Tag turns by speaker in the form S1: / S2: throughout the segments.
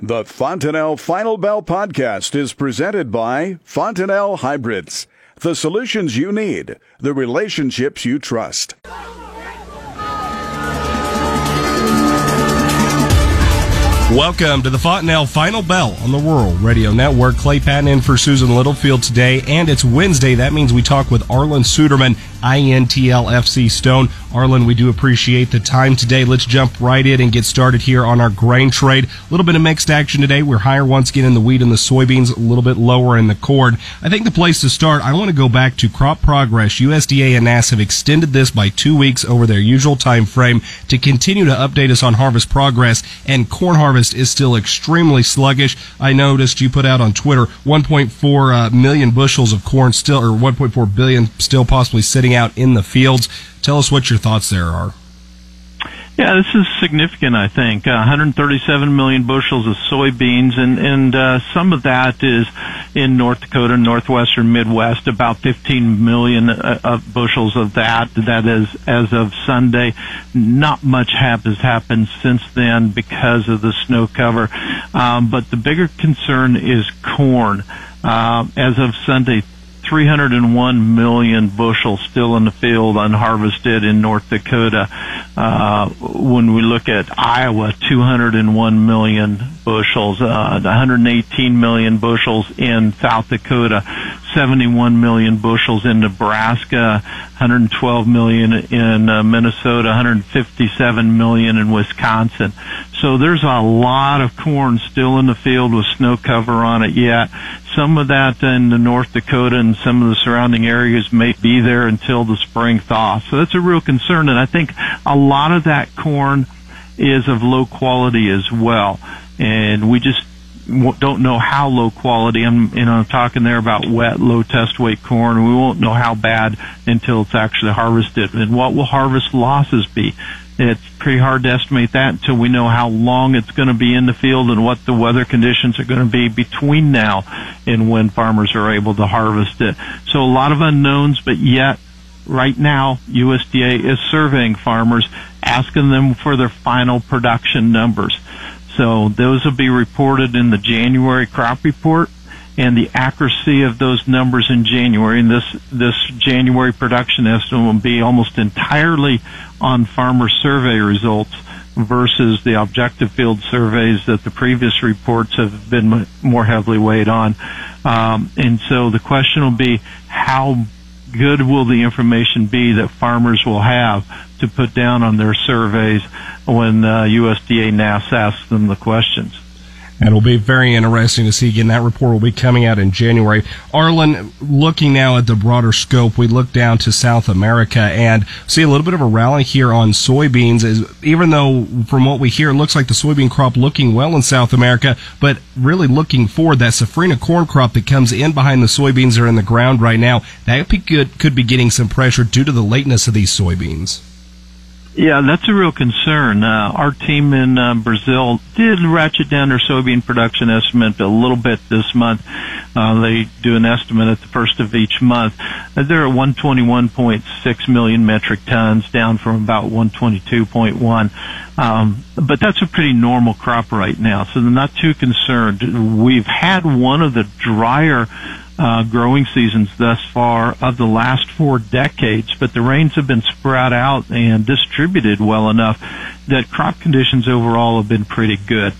S1: The Fontanelle Final Bell podcast is presented by Fontanelle Hybrids. The solutions you need, the relationships you trust.
S2: Welcome to the Fontanelle Final Bell on the Rural Radio Network. Clay Patton in for Susan Littlefield today, and it's Wednesday. That means we talk with Arlan Suderman, INTLFC Stone. Arlan, we do appreciate the time today. Let's jump right in and get started here on our grain trade. A little bit of mixed action today. We're higher once again in the wheat and the soybeans, a little bit lower in the corn. I think the place to start, I want to go back to crop progress. USDA and NASS have extended this by two weeks over their usual time frame to continue to update us on harvest progress, and corn harvest is still extremely sluggish. I noticed you put out on Twitter 1.4 uh, million bushels of corn still, or 1.4 billion still possibly sitting out in the fields. Tell us what your thoughts there are.
S3: Yeah, this is significant. I think uh, 137 million bushels of soybeans, and and uh, some of that is in North Dakota, northwestern Midwest. About 15 million uh, of bushels of that. That is as of Sunday. Not much has happened since then because of the snow cover. Um, but the bigger concern is corn. Uh, as of Sunday, 301 million bushels still in the field unharvested in North Dakota. Uh, when we look at Iowa, 201 million bushels, uh, 118 million bushels in South Dakota, 71 million bushels in Nebraska, 112 million in uh, Minnesota, 157 million in Wisconsin. So there's a lot of corn still in the field with snow cover on it yet. Some of that in the North Dakota and some of the surrounding areas may be there until the spring thaw. So that's a real concern. And I think a lot of that corn is of low quality as well. And we just don't know how low quality. I'm, you know, I'm talking there about wet, low test weight corn. We won't know how bad until it's actually harvested. And what will harvest losses be? It's pretty hard to estimate that until we know how long it's going to be in the field and what the weather conditions are going to be between now and when farmers are able to harvest it. So a lot of unknowns, but yet right now USDA is surveying farmers, asking them for their final production numbers. So those will be reported in the January crop report and the accuracy of those numbers in January. And this, this January production estimate will be almost entirely on farmer survey results versus the objective field surveys that the previous reports have been more heavily weighed on. Um, and so the question will be how good will the information be that farmers will have to put down on their surveys when uh, USDA NASS asks them the questions?
S2: And it'll be very interesting to see. Again, that report will be coming out in January. Arlan, looking now at the broader scope, we look down to South America and see a little bit of a rally here on soybeans. Is even though from what we hear, it looks like the soybean crop looking well in South America, but really looking forward, that safrinha corn crop that comes in behind the soybeans are in the ground right now, that could, could be getting some pressure due to the lateness of these soybeans.
S3: Yeah, that's a real concern. Uh, our team in uh, Brazil did ratchet down their soybean production estimate a little bit this month. Uh, they do an estimate at the first of each month. Uh, they're at 121.6 million metric tons, down from about 122.1. Um, but that's a pretty normal crop right now, so they're not too concerned. We've had one of the drier uh, growing seasons thus far of the last four decades, but the rains have been spread out and distributed well enough that crop conditions overall have been pretty good.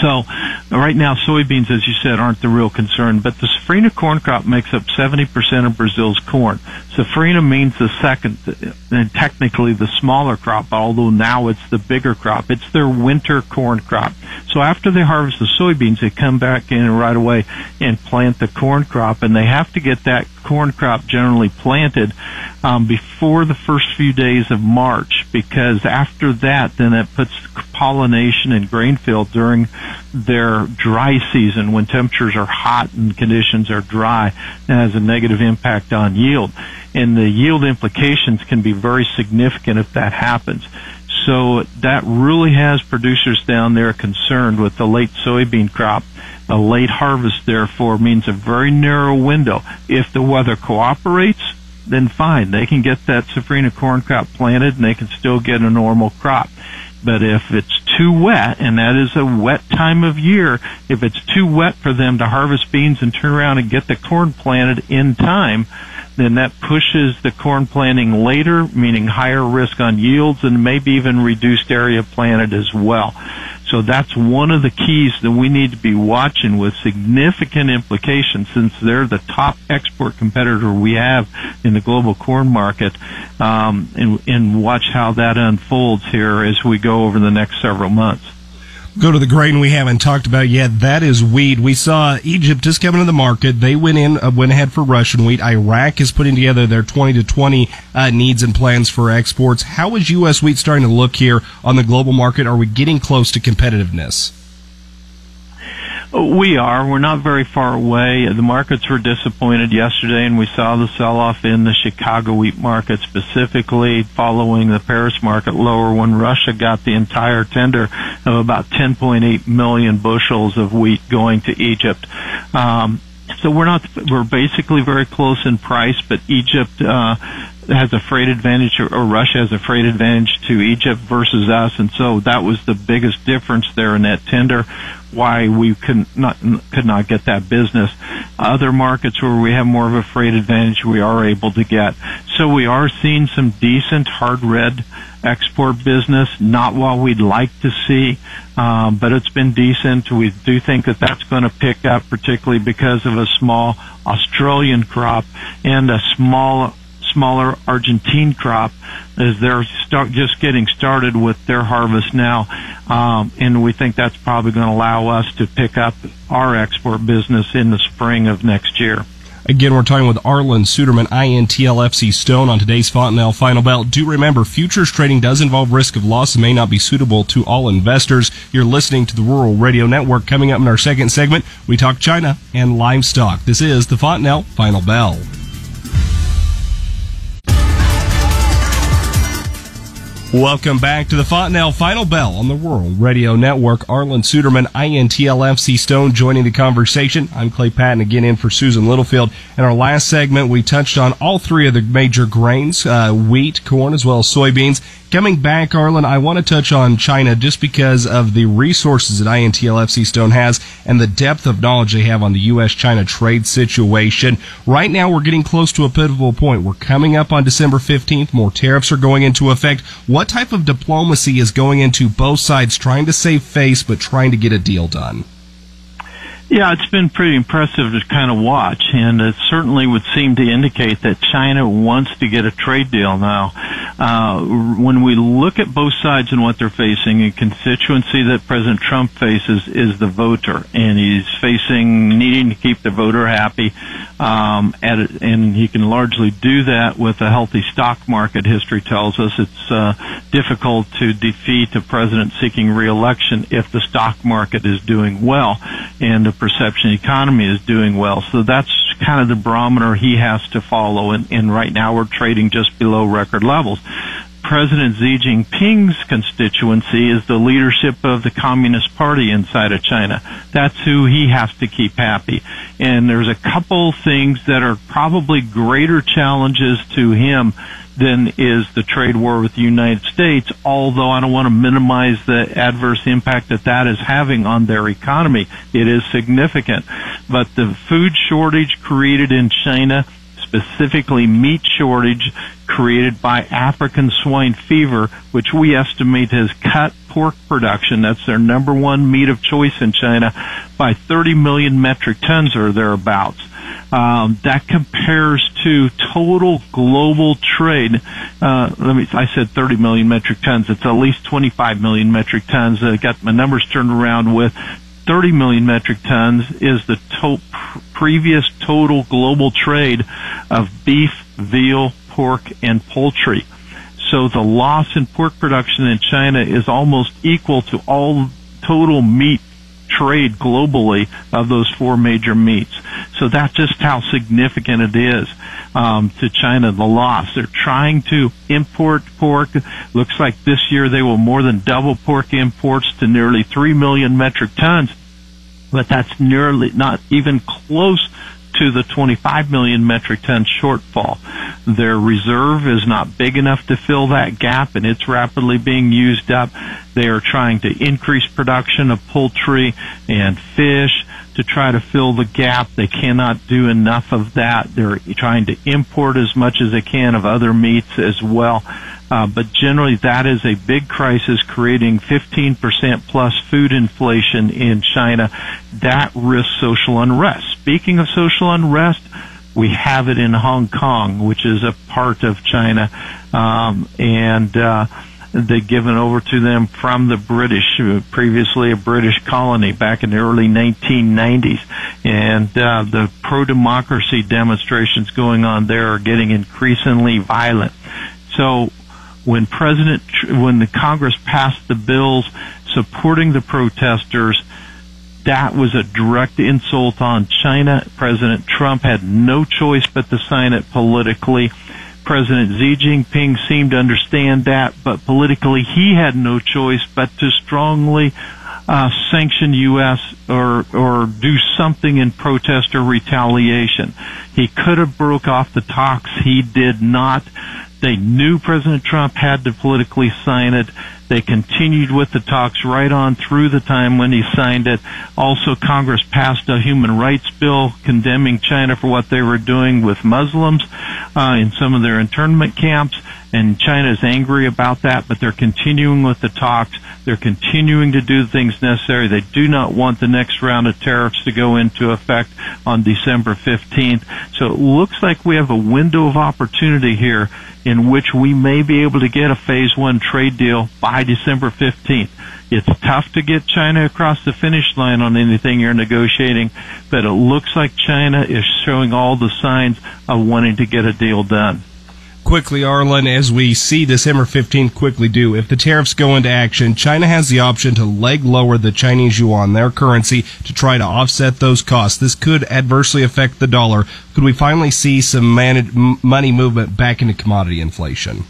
S3: So right now, soybeans, as you said, aren't the real concern, but the safrinha corn crop makes up 70% of Brazil's corn. Safrinha means the second, and technically the smaller crop, although now it's the bigger crop. It's their winter corn crop. So after they harvest the soybeans, they come back in right away and plant the corn crop, and they have to get that corn crop generally planted um, before the first few days of March, because after that, then it puts pollination in grain fill during their dry season when temperatures are hot and conditions are dry. That has a negative impact on yield. And the yield implications can be very significant if that happens. So that really has producers down there concerned with the late soybean crop. A late harvest, therefore, means a very narrow window. If the weather cooperates, then fine. They can get that safrinha corn crop planted and they can still get a normal crop. But if it's too wet, and that is a wet time of year, if it's too wet for them to harvest beans and turn around and get the corn planted in time, then that pushes the corn planting later, meaning higher risk on yields and maybe even reduced area planted as well. So that's one of the keys that we need to be watching with significant implications since they're the top export competitor we have in the global corn market, um, and, and watch how that unfolds here as we go over the next several months
S2: go to the grain we haven't talked about yet. That is wheat. We saw Egypt just coming to the market. They went in, uh, went ahead for Russian wheat. Iraq is putting together their 20 to 20 uh, needs and plans for exports. How is U.S. wheat starting to look here on the global market? Are we getting close to competitiveness?
S3: We are. We're not very far away. The markets were disappointed yesterday, and we saw the sell-off in the Chicago wheat market specifically following the Paris market lower when Russia got the entire tender of about 10.8 million bushels of wheat going to Egypt. Um, so we're not, we're basically very close in price, but Egypt, uh, has a freight advantage or, Russia has a freight advantage to Egypt versus us. And so that was the biggest difference there in that tender why we could not could not get that business. Other markets where we have more of a freight advantage, we are able to get. So we are seeing some decent hard red export business. Not what we'd like to see, um, but it's been decent. We do think that that's going to pick up, particularly because of a small Australian crop and a small smaller Argentine crop as they're just getting started with their harvest now. Um, and we think that's probably going to allow us to pick up our export business in the spring of next year.
S2: Again, we're talking with Arlan Suderman, INTLFC Stone on today's Fontanelle Final Bell. Do remember, futures trading does involve risk of loss and may not be suitable to all investors. You're listening to the Rural Radio Network. Coming up in our second segment, we talk China and livestock. This is the Fontanelle Final Bell. Welcome back to the Fontanelle Final Bell on the Rural Radio Network. Arlan Suderman, INTLFC Stone joining the conversation. I'm Clay Patton again in for Susan Littlefield. In our last segment, we touched on all three of the major grains, uh, wheat, corn, as well as soybeans. Coming back, Arlan, I want to touch on China just because of the resources that INTLFC Stone has and the depth of knowledge they have on the U.S.-China trade situation. Right now, we're getting close to a pivotal point. We're coming up on December 15th. More tariffs are going into effect. What type of diplomacy is going into both sides trying to save face but trying to get a deal done?
S3: Yeah, it's been pretty impressive to kind of watch, and it certainly would seem to indicate that China wants to get a trade deal now. Uh, when we look at both sides and what they're facing, a constituency that President Trump faces is the voter, and he's facing needing to keep the voter happy, um, at, and he can largely do that with a healthy stock market. History tells us it's uh, difficult to defeat a president seeking reelection if the stock market is doing well, and the perception economy is doing well. So that's kind of the barometer he has to follow. And, and right now we're trading just below record levels. President Xi Jinping's constituency is the leadership of the Communist Party inside of China. That's who he has to keep happy. And there's a couple things that are probably greater challenges to him than is the trade war with the United States, although I don't want to minimize the adverse impact that that is having on their economy. It is significant. But the food shortage created in China, specifically meat shortage created by African swine fever, which we estimate has cut pork production, that's their number one meat of choice in China, by 30 million metric tons or thereabouts. Um, that compares to total global trade. Uh, let me, I said 30 million metric tons. It's at least 25 million metric tons. I got my numbers turned around with 30 million metric tons is the to- previous total global trade of beef, veal, pork, and poultry. So the loss in pork production in China is almost equal to all total meat trade globally of those four major meats. So that's just how significant it is um, to China, the loss. They're trying to import pork. Looks like this year they will more than double pork imports to nearly 3 million metric tons. But that's nearly not even close to the 25 million metric ton shortfall. Their reserve is not big enough to fill that gap and it's rapidly being used up. They are trying to increase production of poultry and fish to try to fill the gap. They cannot do enough of that. They're trying to import as much as they can of other meats as well. Uh, but generally that is a big crisis creating 15% plus food inflation in China. That risks social unrest. Speaking of social unrest, we have it in Hong Kong, which is a part of China. Um, and, uh, they given over to them from the British, uh, previously a British colony back in the early 1990s. And uh, the pro-democracy demonstrations going on there are getting increasingly violent. So when President, when the Congress passed the bills supporting the protesters, that was a direct insult on China. President Trump had no choice but to sign it politically. President Xi Jinping seemed to understand that, but politically he had no choice but to strongly uh, sanction U.S. or or do something in protest or retaliation. He could have broke off the talks. He did not. They knew President Trump had to politically sign it. They continued with the talks right on through the time when he signed it. Also, Congress passed a human rights bill condemning China for what they were doing with Muslims uh, in some of their internment camps and China is angry about that, but they're continuing with the talks. They're continuing to do things necessary. They do not want the next round of tariffs to go into effect on December 15th. So it looks like we have a window of opportunity here in which we may be able to get a phase one trade deal by December 15th. It's tough to get China across the finish line on anything you're negotiating, but it looks like China is showing all the signs of wanting to get a deal done
S2: quickly, Arlan, as we see December 15th quickly do, if the tariffs go into action, China has the option to leg lower the Chinese yuan, their currency, to try to offset those costs. This could adversely affect the dollar. Could we finally see some money movement back into commodity inflation?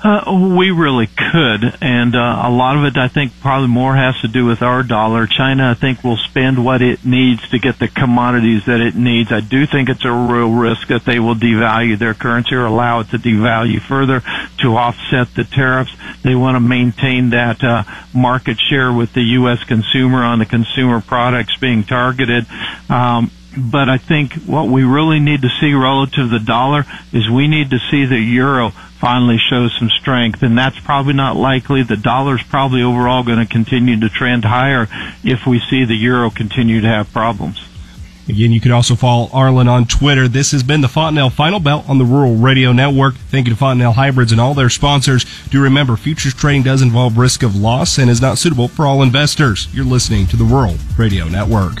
S3: Uh, we really could, and uh, a lot of it, I think, probably more has to do with our dollar. China, I think, will spend what it needs to get the commodities that it needs. I do think it's a real risk that they will devalue their currency or allow it to devalue further to offset the tariffs. They want to maintain that uh, market share with the U.S. consumer on the consumer products being targeted. Um, but I think what we really need to see relative to the dollar is we need to see the euro finally shows some strength, and that's probably not likely. The dollar's probably overall going to continue to trend higher if we see the euro continue to have problems.
S2: Again, you can also follow Arlan on Twitter. This has been the Fontanelle Final Bell on the Rural Radio Network. Thank you to Fontanelle Hybrids and all their sponsors. Do remember, futures trading does involve risk of loss and is not suitable for all investors. You're listening to the Rural Radio Network.